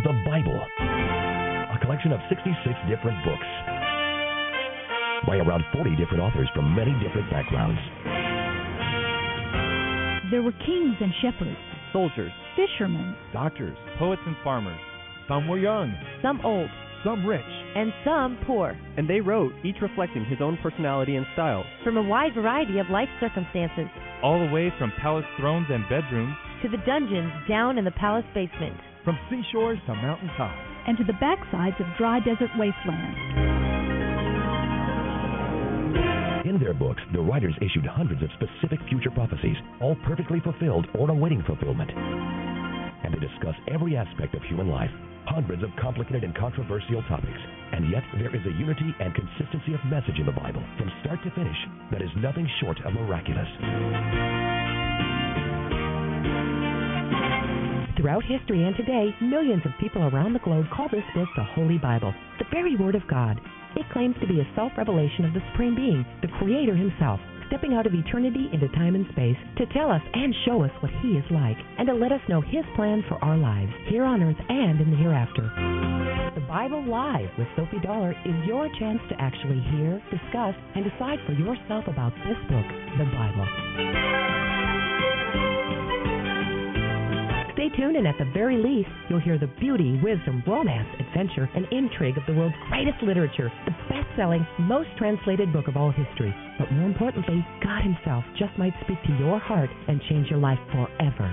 The Bible, a collection of 66 different books by around 40 different authors from many different backgrounds. There were kings and shepherds, soldiers, fishermen, doctors, poets, and farmers. Some were young, some old, some rich, and some poor. And they wrote, each reflecting his own personality and style, from a wide variety of life circumstances, all the way from palace thrones and bedrooms to the dungeons down in the palace basement, from seashores to mountaintops, and to the backsides of dry desert wastelands. In their books, the writers issued hundreds of specific future prophecies, all perfectly fulfilled or awaiting fulfillment. And they discuss every aspect of human life hundreds of complicated and controversial topics. And yet, there is a unity and consistency of message in the Bible from start to finish that is nothing short of miraculous. Throughout history and today, millions of people around the globe call this book the Holy Bible, the very Word of God. It claims to be a self revelation of the Supreme Being, the Creator Himself stepping out of eternity into time and space to tell us and show us what He is like, and to let us know His plan for our lives, here on earth and in the hereafter. The Bible Live with Sophie Dollar is your chance to actually hear, discuss, and decide for yourself about this book, the Bible. Stay tuned, and at the very least, you'll hear the beauty, wisdom, romance, adventure, and intrigue of the world's greatest literature, the best selling, most translated book of all history. But more importantly, God Himself just might speak to your heart and change your life forever.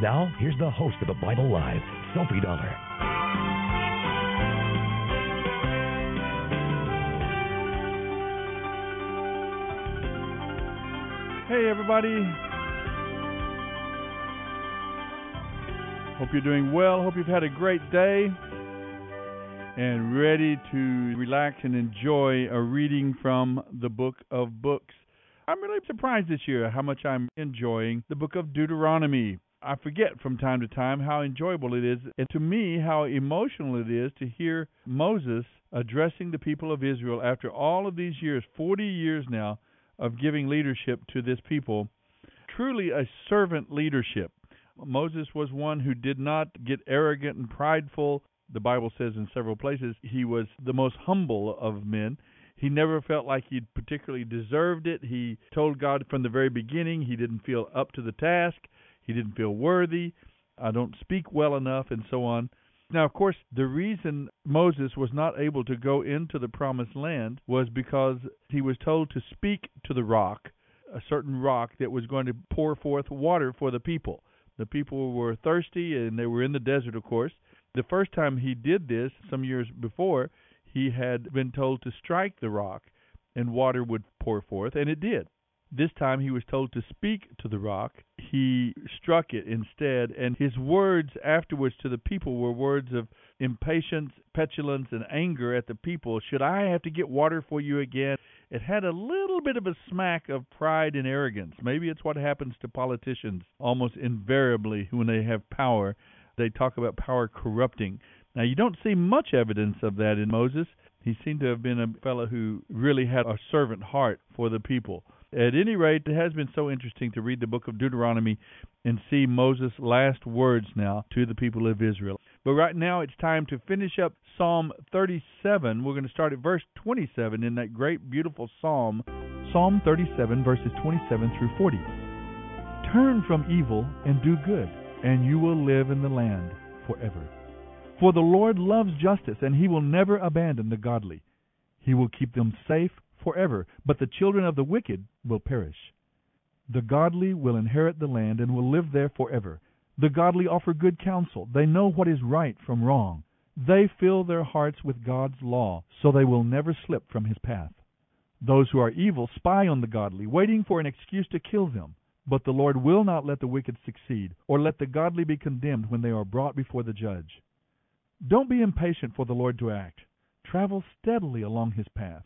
Now, here's the host of the Bible Live, Sophie Dollar. Hey, everybody. Hope you're doing well. Hope you've had a great day and ready to relax and enjoy a reading from the book of books. I'm really surprised this year how much I'm enjoying the book of Deuteronomy. I forget from time to time how enjoyable it is, and to me, how emotional it is to hear Moses addressing the people of Israel after all of these years 40 years now of giving leadership to this people. Truly a servant leadership. Moses was one who did not get arrogant and prideful. The Bible says in several places he was the most humble of men. He never felt like he particularly deserved it. He told God from the very beginning he didn't feel up to the task, he didn't feel worthy, I don't speak well enough, and so on. Now, of course, the reason Moses was not able to go into the promised land was because he was told to speak to the rock, a certain rock that was going to pour forth water for the people. The people were thirsty and they were in the desert, of course. The first time he did this, some years before, he had been told to strike the rock and water would pour forth, and it did. This time he was told to speak to the rock. He struck it instead, and his words afterwards to the people were words of impatience, petulance, and anger at the people. Should I have to get water for you again? It had a little bit of a smack of pride and arrogance. Maybe it's what happens to politicians almost invariably when they have power. They talk about power corrupting. Now, you don't see much evidence of that in Moses. He seemed to have been a fellow who really had a servant heart for the people. At any rate, it has been so interesting to read the book of Deuteronomy and see Moses' last words now to the people of Israel. But right now, it's time to finish up Psalm 37. We're going to start at verse 27 in that great, beautiful psalm, Psalm 37, verses 27 through 40. Turn from evil and do good, and you will live in the land forever. For the Lord loves justice, and he will never abandon the godly. He will keep them safe forever, but the children of the wicked will perish. The godly will inherit the land and will live there forever. The godly offer good counsel. They know what is right from wrong. They fill their hearts with God's law, so they will never slip from his path. Those who are evil spy on the godly, waiting for an excuse to kill them. But the Lord will not let the wicked succeed, or let the godly be condemned when they are brought before the judge. Don't be impatient for the Lord to act. Travel steadily along his path.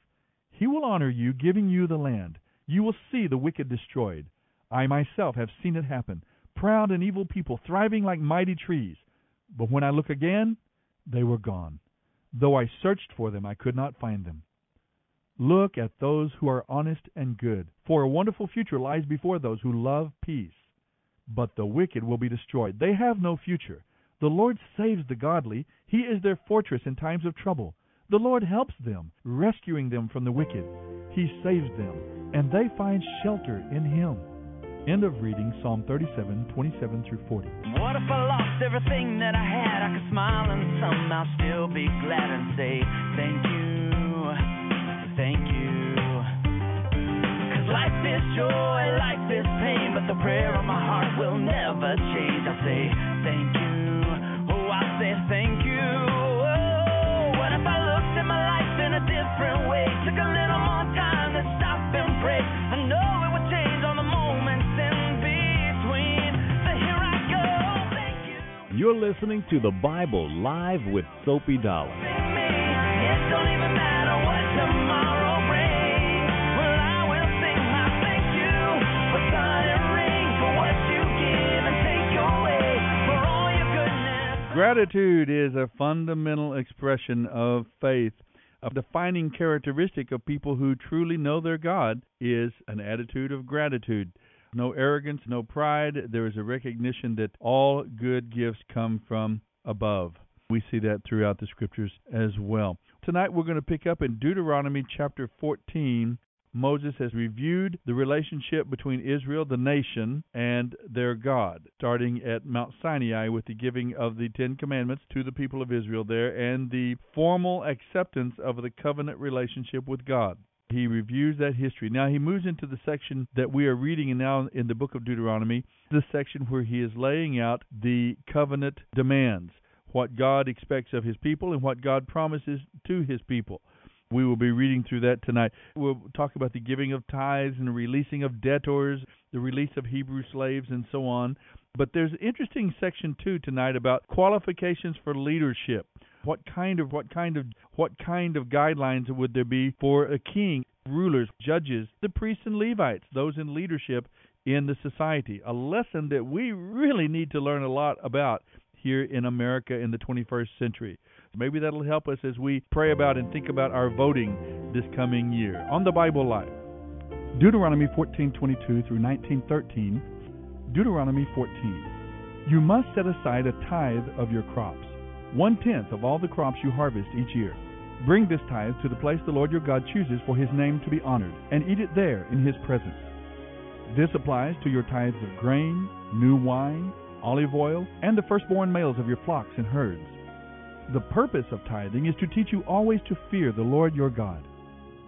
He will honor you, giving you the land. You will see the wicked destroyed. I myself have seen it happen. Proud and evil people thriving like mighty trees. But when I look again, they were gone. Though I searched for them, I could not find them. Look at those who are honest and good, for a wonderful future lies before those who love peace. but the wicked will be destroyed. They have no future. The Lord saves the godly. He is their fortress in times of trouble. The Lord helps them, rescuing them from the wicked. He saves them, and they find shelter in Him. End of reading Psalm 37, 27 through 40. What if I lost everything that I had? I could smile and somehow still be glad and say thank you, thank you. Cause life is joy, life is pain, but the prayer of my heart will never change. I say You're listening to the Bible Live with Soapy Dollar. It don't even matter what tomorrow brings. Well, I will sing my thank you for sun and rain, for what you give and take away, for all your goodness. Gratitude is a fundamental expression of faith. A defining characteristic of people who truly know their God is an attitude of gratitude. No arrogance, no pride. There is a recognition that all good gifts come from above. We see that throughout the scriptures as well. Tonight we're going to pick up in Deuteronomy chapter 14. Moses has reviewed the relationship between Israel, the nation, and their God, starting at Mount Sinai with the giving of the Ten Commandments to the people of Israel there and the formal acceptance of the covenant relationship with God. He reviews that history. Now he moves into the section that we are reading now in the book of Deuteronomy, the section where he is laying out the covenant demands, what God expects of his people and what God promises to his people. We will be reading through that tonight. We'll talk about the giving of tithes and the releasing of debtors, the release of Hebrew slaves, and so on. But there's an interesting section too tonight about qualifications for leadership. What kind of what kind of what kind of guidelines would there be for a king, rulers, judges, the priests and Levites, those in leadership in the society? A lesson that we really need to learn a lot about here in America in the 21st century. Maybe that'll help us as we pray about and think about our voting this coming year. On the Bible Live, Deuteronomy 14:22 through 19:13. Deuteronomy 14. You must set aside a tithe of your crops, one tenth of all the crops you harvest each year. Bring this tithe to the place the Lord your God chooses for His name to be honored, and eat it there in His presence. This applies to your tithes of grain, new wine, olive oil, and the firstborn males of your flocks and herds. The purpose of tithing is to teach you always to fear the Lord your God.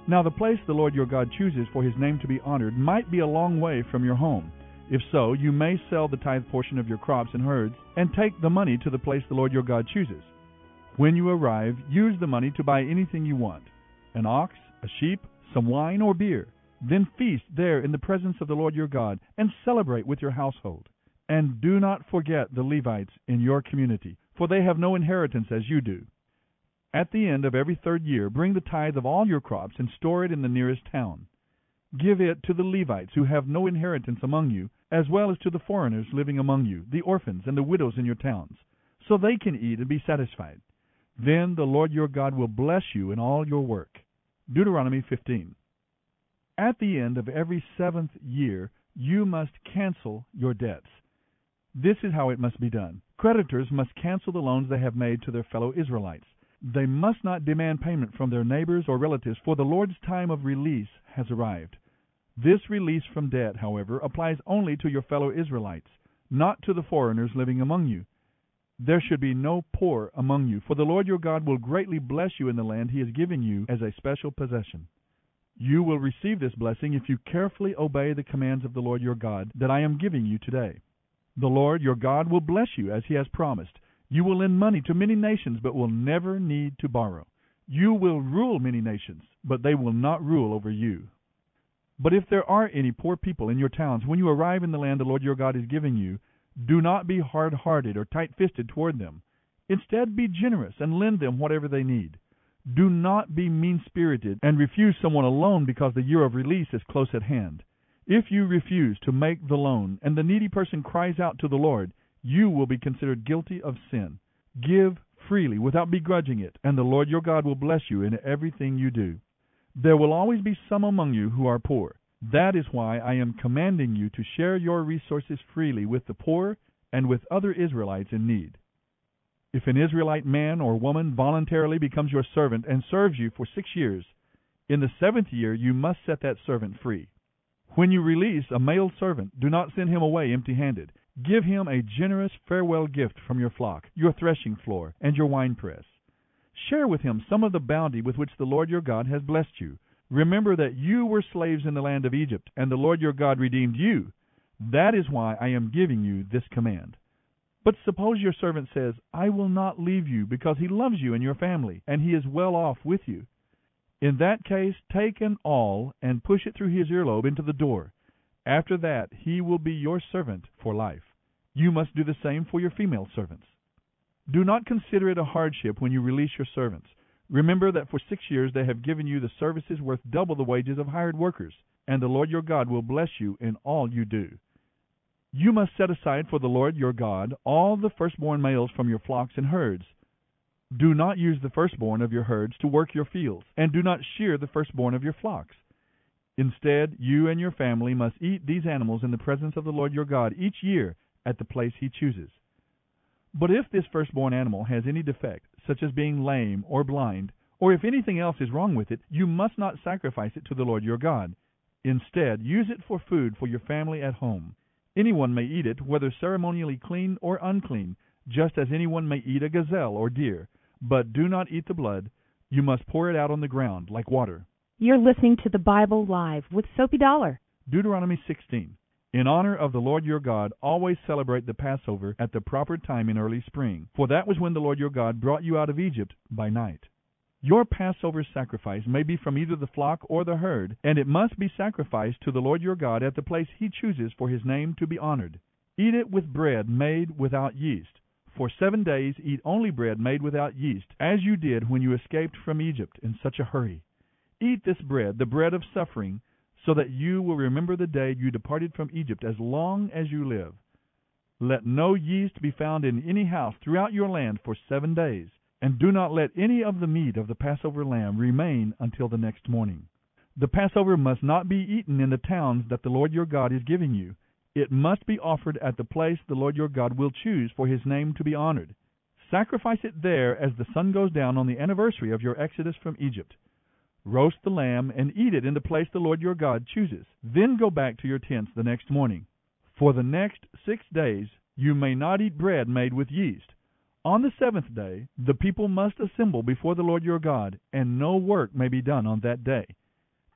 Now, the place the Lord your God chooses for his name to be honored might be a long way from your home. If so, you may sell the tithe portion of your crops and herds and take the money to the place the Lord your God chooses. When you arrive, use the money to buy anything you want an ox, a sheep, some wine, or beer. Then feast there in the presence of the Lord your God and celebrate with your household. And do not forget the Levites in your community, for they have no inheritance as you do. At the end of every third year, bring the tithe of all your crops and store it in the nearest town. Give it to the Levites who have no inheritance among you, as well as to the foreigners living among you, the orphans and the widows in your towns, so they can eat and be satisfied. Then the Lord your God will bless you in all your work. Deuteronomy 15. At the end of every seventh year, you must cancel your debts. This is how it must be done. Creditors must cancel the loans they have made to their fellow Israelites. They must not demand payment from their neighbors or relatives, for the Lord's time of release has arrived. This release from debt, however, applies only to your fellow Israelites, not to the foreigners living among you. There should be no poor among you, for the Lord your God will greatly bless you in the land he has given you as a special possession. You will receive this blessing if you carefully obey the commands of the Lord your God that I am giving you today. The Lord your God will bless you as he has promised. You will lend money to many nations, but will never need to borrow. You will rule many nations, but they will not rule over you. But if there are any poor people in your towns, when you arrive in the land the Lord your God is giving you, do not be hard hearted or tight fisted toward them. Instead, be generous and lend them whatever they need. Do not be mean spirited and refuse someone a loan because the year of release is close at hand. If you refuse to make the loan and the needy person cries out to the Lord, you will be considered guilty of sin. Give freely without begrudging it, and the Lord your God will bless you in everything you do. There will always be some among you who are poor. That is why I am commanding you to share your resources freely with the poor and with other Israelites in need. If an Israelite man or woman voluntarily becomes your servant and serves you for six years, in the seventh year you must set that servant free. When you release a male servant, do not send him away empty handed. Give him a generous farewell gift from your flock, your threshing floor, and your winepress. Share with him some of the bounty with which the Lord your God has blessed you. Remember that you were slaves in the land of Egypt, and the Lord your God redeemed you. That is why I am giving you this command. But suppose your servant says, I will not leave you, because he loves you and your family, and he is well off with you. In that case, take an awl and push it through his earlobe into the door. After that, he will be your servant for life. You must do the same for your female servants. Do not consider it a hardship when you release your servants. Remember that for six years they have given you the services worth double the wages of hired workers, and the Lord your God will bless you in all you do. You must set aside for the Lord your God all the firstborn males from your flocks and herds. Do not use the firstborn of your herds to work your fields, and do not shear the firstborn of your flocks. Instead, you and your family must eat these animals in the presence of the Lord your God each year at the place he chooses. But if this firstborn animal has any defect, such as being lame or blind, or if anything else is wrong with it, you must not sacrifice it to the Lord your God. Instead, use it for food for your family at home. Anyone may eat it, whether ceremonially clean or unclean, just as anyone may eat a gazelle or deer. But do not eat the blood. You must pour it out on the ground like water. You're listening to the Bible Live with Soapy Dollar. Deuteronomy 16. In honor of the Lord your God, always celebrate the Passover at the proper time in early spring, for that was when the Lord your God brought you out of Egypt by night. Your Passover sacrifice may be from either the flock or the herd, and it must be sacrificed to the Lord your God at the place he chooses for his name to be honored. Eat it with bread made without yeast. For seven days eat only bread made without yeast, as you did when you escaped from Egypt in such a hurry. Eat this bread, the bread of suffering, so that you will remember the day you departed from Egypt as long as you live. Let no yeast be found in any house throughout your land for seven days, and do not let any of the meat of the Passover lamb remain until the next morning. The Passover must not be eaten in the towns that the Lord your God is giving you. It must be offered at the place the Lord your God will choose for his name to be honored. Sacrifice it there as the sun goes down on the anniversary of your exodus from Egypt. Roast the lamb and eat it in the place the Lord your God chooses. Then go back to your tents the next morning. For the next six days you may not eat bread made with yeast. On the seventh day the people must assemble before the Lord your God, and no work may be done on that day.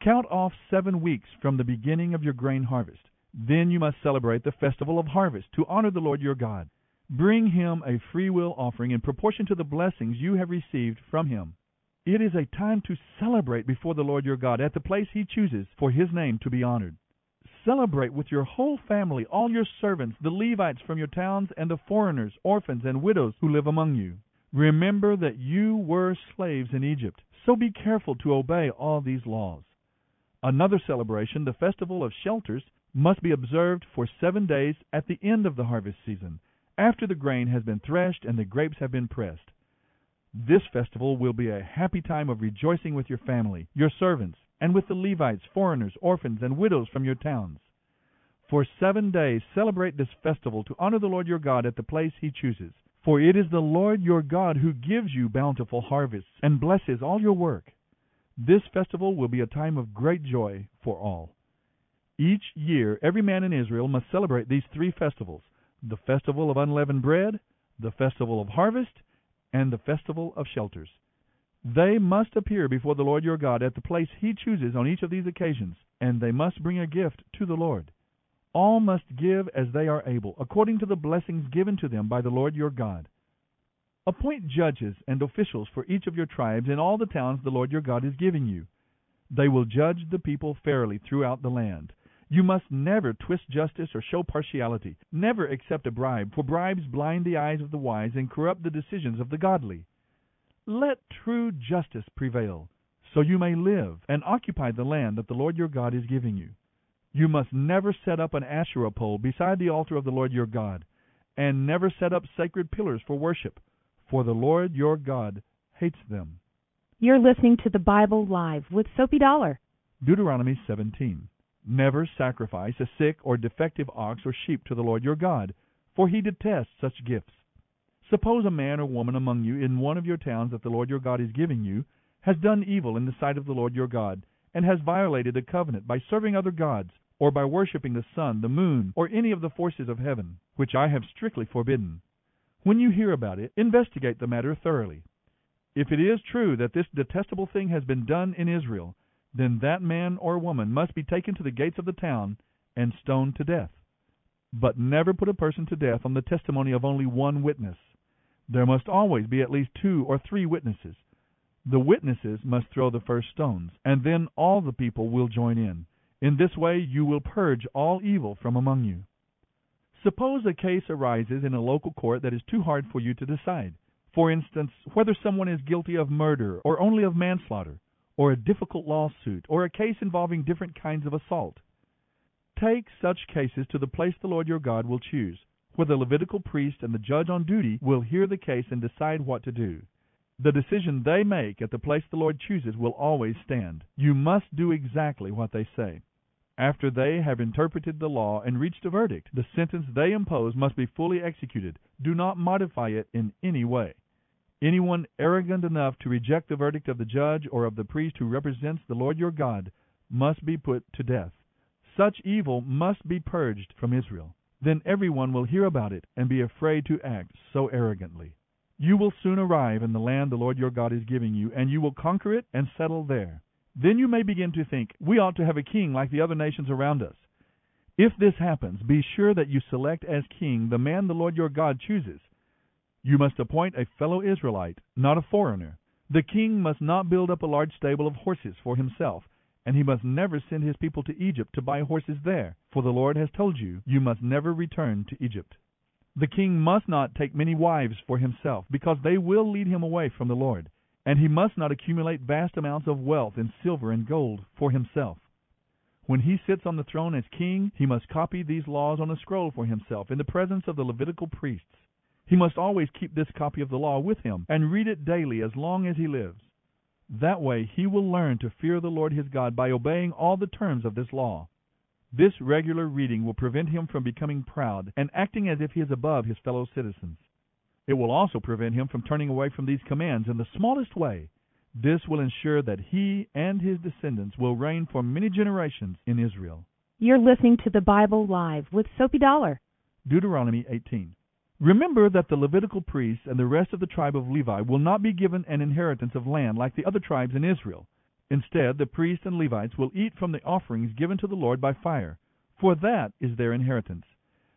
Count off seven weeks from the beginning of your grain harvest. Then you must celebrate the festival of harvest to honor the Lord your God. Bring him a freewill offering in proportion to the blessings you have received from him. It is a time to celebrate before the Lord your God at the place he chooses for his name to be honored. Celebrate with your whole family, all your servants, the Levites from your towns, and the foreigners, orphans, and widows who live among you. Remember that you were slaves in Egypt, so be careful to obey all these laws. Another celebration, the Festival of Shelters, must be observed for seven days at the end of the harvest season, after the grain has been threshed and the grapes have been pressed. This festival will be a happy time of rejoicing with your family, your servants, and with the Levites, foreigners, orphans, and widows from your towns. For seven days celebrate this festival to honor the Lord your God at the place he chooses. For it is the Lord your God who gives you bountiful harvests and blesses all your work. This festival will be a time of great joy for all. Each year, every man in Israel must celebrate these three festivals the festival of unleavened bread, the festival of harvest, and the festival of shelters. They must appear before the Lord your God at the place he chooses on each of these occasions, and they must bring a gift to the Lord. All must give as they are able, according to the blessings given to them by the Lord your God. Appoint judges and officials for each of your tribes in all the towns the Lord your God is giving you. They will judge the people fairly throughout the land. You must never twist justice or show partiality. Never accept a bribe, for bribes blind the eyes of the wise and corrupt the decisions of the godly. Let true justice prevail, so you may live and occupy the land that the Lord your God is giving you. You must never set up an Asherah pole beside the altar of the Lord your God, and never set up sacred pillars for worship, for the Lord your God hates them. You're listening to the Bible Live with Soapy Dollar. Deuteronomy 17. Never sacrifice a sick or defective ox or sheep to the Lord your God, for he detests such gifts. Suppose a man or woman among you in one of your towns that the Lord your God is giving you has done evil in the sight of the Lord your God, and has violated the covenant by serving other gods, or by worshipping the sun, the moon, or any of the forces of heaven, which I have strictly forbidden. When you hear about it, investigate the matter thoroughly. If it is true that this detestable thing has been done in Israel, then that man or woman must be taken to the gates of the town and stoned to death. But never put a person to death on the testimony of only one witness. There must always be at least two or three witnesses. The witnesses must throw the first stones, and then all the people will join in. In this way you will purge all evil from among you. Suppose a case arises in a local court that is too hard for you to decide. For instance, whether someone is guilty of murder or only of manslaughter, or a difficult lawsuit, or a case involving different kinds of assault. Take such cases to the place the Lord your God will choose, where the Levitical priest and the judge on duty will hear the case and decide what to do. The decision they make at the place the Lord chooses will always stand. You must do exactly what they say. After they have interpreted the law and reached a verdict, the sentence they impose must be fully executed. Do not modify it in any way. Anyone arrogant enough to reject the verdict of the judge or of the priest who represents the Lord your God must be put to death. Such evil must be purged from Israel. Then everyone will hear about it and be afraid to act so arrogantly. You will soon arrive in the land the Lord your God is giving you, and you will conquer it and settle there. Then you may begin to think, we ought to have a king like the other nations around us. If this happens, be sure that you select as king the man the Lord your God chooses. You must appoint a fellow Israelite, not a foreigner. The king must not build up a large stable of horses for himself, and he must never send his people to Egypt to buy horses there, for the Lord has told you, you must never return to Egypt. The king must not take many wives for himself, because they will lead him away from the Lord, and he must not accumulate vast amounts of wealth in silver and gold for himself. When he sits on the throne as king, he must copy these laws on a scroll for himself in the presence of the Levitical priests. He must always keep this copy of the law with him and read it daily as long as he lives. That way he will learn to fear the Lord his God by obeying all the terms of this law. This regular reading will prevent him from becoming proud and acting as if he is above his fellow citizens. It will also prevent him from turning away from these commands in the smallest way. This will ensure that he and his descendants will reign for many generations in Israel. You're listening to the Bible Live with Soapy Dollar. Deuteronomy 18. Remember that the Levitical priests and the rest of the tribe of Levi will not be given an inheritance of land like the other tribes in Israel. Instead, the priests and Levites will eat from the offerings given to the Lord by fire, for that is their inheritance.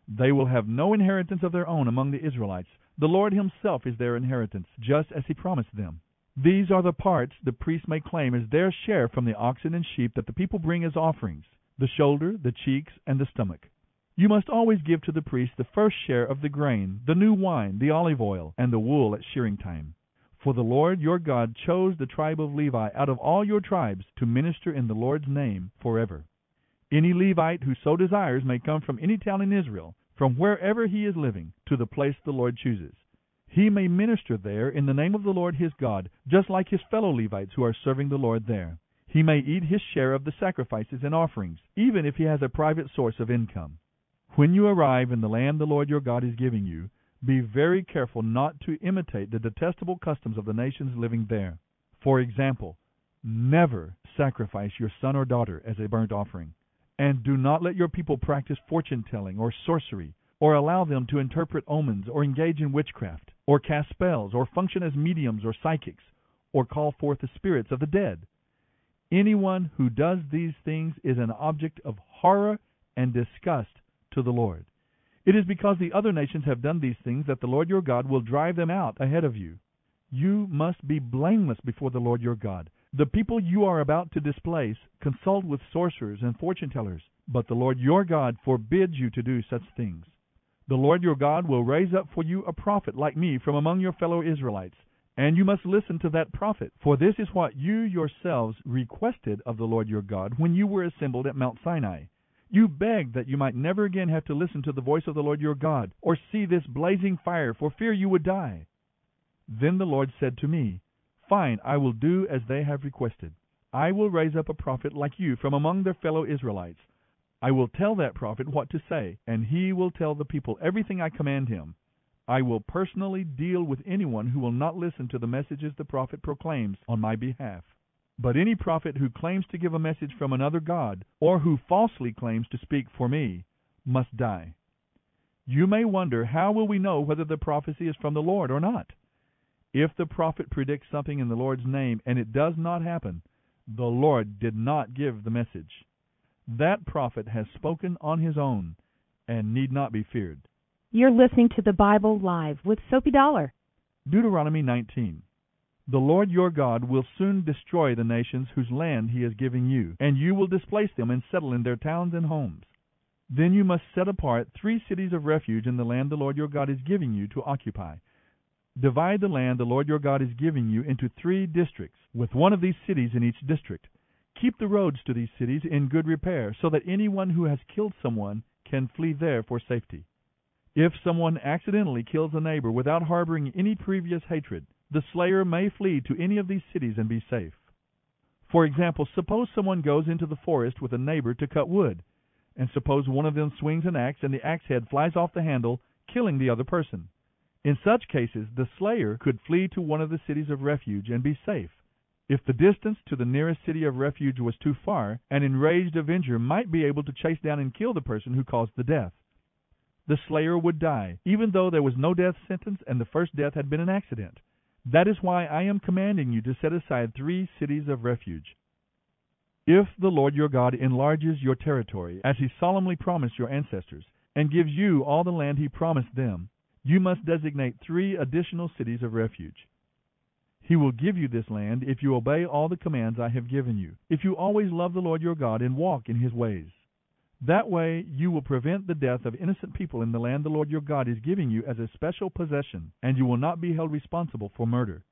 They will have no inheritance of their own among the Israelites. The Lord Himself is their inheritance, just as He promised them. These are the parts the priests may claim as their share from the oxen and sheep that the people bring as offerings the shoulder, the cheeks, and the stomach. You must always give to the priest the first share of the grain, the new wine, the olive oil, and the wool at shearing time. For the Lord your God chose the tribe of Levi out of all your tribes to minister in the Lord's name forever. Any Levite who so desires may come from any town in Israel, from wherever he is living, to the place the Lord chooses. He may minister there in the name of the Lord his God, just like his fellow Levites who are serving the Lord there. He may eat his share of the sacrifices and offerings, even if he has a private source of income. When you arrive in the land the Lord your God is giving you, be very careful not to imitate the detestable customs of the nations living there. For example, never sacrifice your son or daughter as a burnt offering. And do not let your people practice fortune telling or sorcery, or allow them to interpret omens, or engage in witchcraft, or cast spells, or function as mediums or psychics, or call forth the spirits of the dead. Anyone who does these things is an object of horror and disgust to the Lord. It is because the other nations have done these things that the Lord your God will drive them out ahead of you. You must be blameless before the Lord your God. The people you are about to displace consult with sorcerers and fortune tellers, but the Lord your God forbids you to do such things. The Lord your God will raise up for you a prophet like me from among your fellow Israelites, and you must listen to that prophet, for this is what you yourselves requested of the Lord your God when you were assembled at Mount Sinai. You begged that you might never again have to listen to the voice of the Lord your God, or see this blazing fire, for fear you would die. Then the Lord said to me, Fine, I will do as they have requested. I will raise up a prophet like you from among their fellow Israelites. I will tell that prophet what to say, and he will tell the people everything I command him. I will personally deal with anyone who will not listen to the messages the prophet proclaims on my behalf. But any prophet who claims to give a message from another God, or who falsely claims to speak for me, must die. You may wonder, how will we know whether the prophecy is from the Lord or not? If the prophet predicts something in the Lord's name and it does not happen, the Lord did not give the message. That prophet has spoken on his own and need not be feared. You're listening to the Bible Live with Soapy Dollar. Deuteronomy 19. The Lord your God will soon destroy the nations whose land he is giving you, and you will displace them and settle in their towns and homes. Then you must set apart three cities of refuge in the land the Lord your God is giving you to occupy. Divide the land the Lord your God is giving you into three districts, with one of these cities in each district. Keep the roads to these cities in good repair, so that anyone who has killed someone can flee there for safety. If someone accidentally kills a neighbor without harboring any previous hatred, the slayer may flee to any of these cities and be safe. For example, suppose someone goes into the forest with a neighbor to cut wood, and suppose one of them swings an axe and the axe head flies off the handle, killing the other person. In such cases, the slayer could flee to one of the cities of refuge and be safe. If the distance to the nearest city of refuge was too far, an enraged avenger might be able to chase down and kill the person who caused the death the slayer would die, even though there was no death sentence and the first death had been an accident. That is why I am commanding you to set aside three cities of refuge. If the Lord your God enlarges your territory, as he solemnly promised your ancestors, and gives you all the land he promised them, you must designate three additional cities of refuge. He will give you this land if you obey all the commands I have given you, if you always love the Lord your God and walk in his ways. That way you will prevent the death of innocent people in the land the Lord your God is giving you as a special possession, and you will not be held responsible for murder.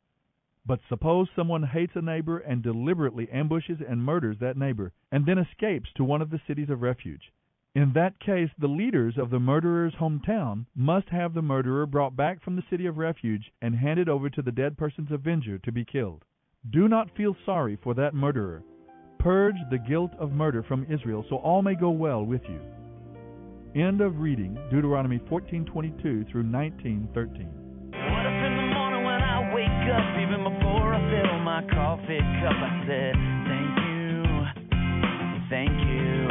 But suppose someone hates a neighbor and deliberately ambushes and murders that neighbor, and then escapes to one of the cities of refuge. In that case, the leaders of the murderer's hometown must have the murderer brought back from the city of refuge and handed over to the dead person's avenger to be killed. Do not feel sorry for that murderer Purge the guilt of murder from Israel, so all may go well with you. End of reading Deuteronomy 14:22 through 19:13. What if in the morning when I wake up, even before I fill my coffee cup, I said, Thank you, thank you.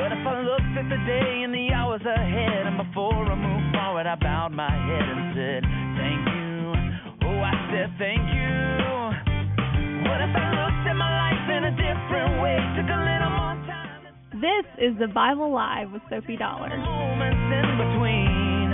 What if I looked at the day and the hours ahead, and before I moved forward, I bowed my head and said, Thank you. Oh, I said, Thank you. What if I looked at my life in a different way, took a little more time? This is the Bible Live with Sophie Dollar. Moments in between.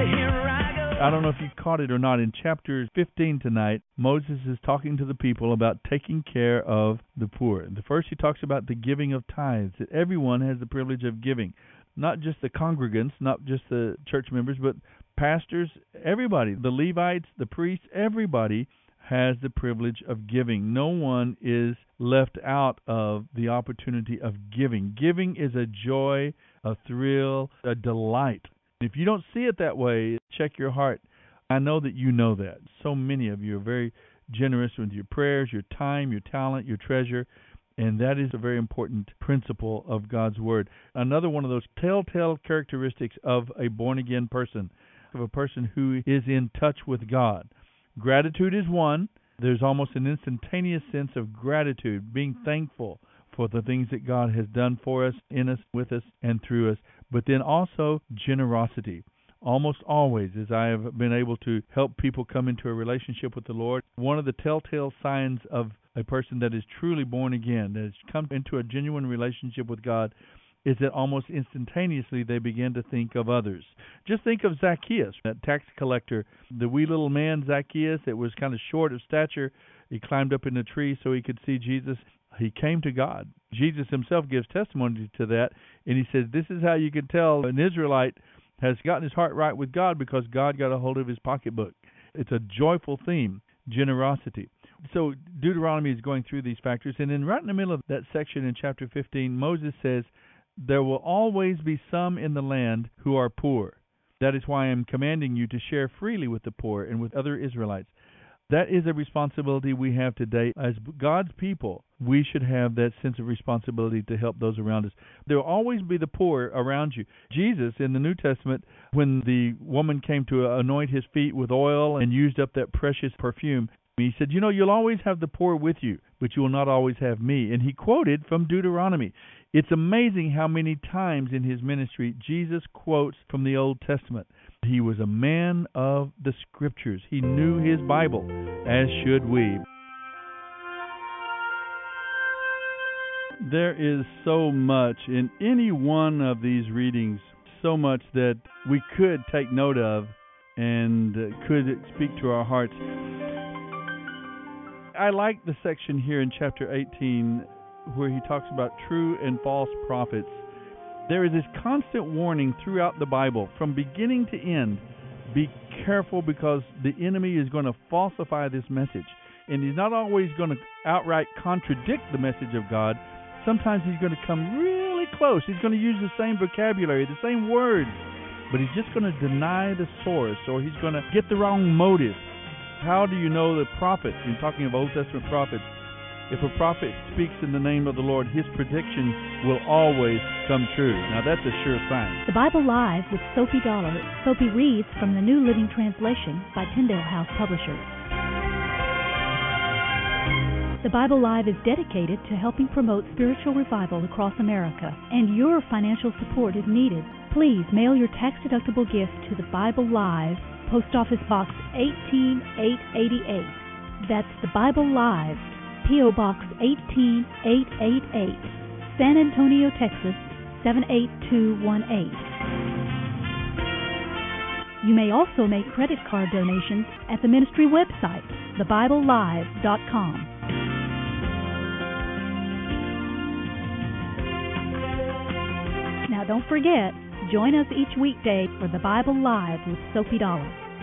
So here I. I don't know if you caught it or not. In chapter 15 tonight, Moses is talking to the people about taking care of the poor. The first, he talks about the giving of tithes, that everyone has the privilege of giving. Not just the congregants, not just the church members, but pastors, everybody, the Levites, the priests, everybody has the privilege of giving. No one is left out of the opportunity of giving. Giving is a joy, a thrill, a delight. If you don't see it that way, check your heart. I know that you know that. So many of you are very generous with your prayers, your time, your talent, your treasure. And that is a very important principle of God's Word. Another one of those telltale characteristics of a born again person, of a person who is in touch with God. Gratitude is one. There's almost an instantaneous sense of gratitude, being thankful for the things that God has done for us, in us, with us, and through us. But then also generosity. Almost always, as I have been able to help people come into a relationship with the Lord, one of the telltale signs of a person that is truly born again, that has come into a genuine relationship with God, is that almost instantaneously they begin to think of others. Just think of Zacchaeus, that tax collector, the wee little man Zacchaeus that was kind of short of stature. He climbed up in a tree so he could see Jesus. He came to God. Jesus himself gives testimony to that, and he says, This is how you can tell an Israelite has gotten his heart right with God because God got a hold of his pocketbook. It's a joyful theme, generosity. So Deuteronomy is going through these factors, and then right in the middle of that section in chapter 15, Moses says, there will always be some in the land who are poor. That is why I am commanding you to share freely with the poor and with other Israelites. That is a responsibility we have today as God's people. we should have that sense of responsibility to help those around us. There will always be the poor around you. Jesus in the New Testament, when the woman came to anoint his feet with oil and used up that precious perfume, he said, You know, you'll always have the poor with you, but you will not always have me. And he quoted from Deuteronomy. It's amazing how many times in his ministry Jesus quotes from the Old Testament. He was a man of the scriptures, he knew his Bible, as should we. There is so much in any one of these readings, so much that we could take note of and could speak to our hearts. I like the section here in chapter 18 where he talks about true and false prophets. There is this constant warning throughout the Bible, from beginning to end be careful because the enemy is going to falsify this message. And he's not always going to outright contradict the message of God, sometimes he's going to come really close. He's going to use the same vocabulary, the same words, but he's just going to deny the source or he's going to get the wrong motive. How do you know the prophet, in talking of Old Testament prophets, if a prophet speaks in the name of the Lord, his prediction will always come true. Now that's a sure sign. The Bible Live with Soapy Dollar. Soapy reads from the New Living Translation by Tyndale House Publishers. The Bible Live is dedicated to helping promote spiritual revival across America, and your financial support is needed. Please mail your tax deductible gift to the Bible Live, Post Office Box 18888. That's the Bible Live, P.O. Box 18888, San Antonio, Texas 78218. You may also make credit card donations at the ministry website, thebiblelive.com. Now don't forget, join us each weekday for the Bible Live with Soapy Dollar.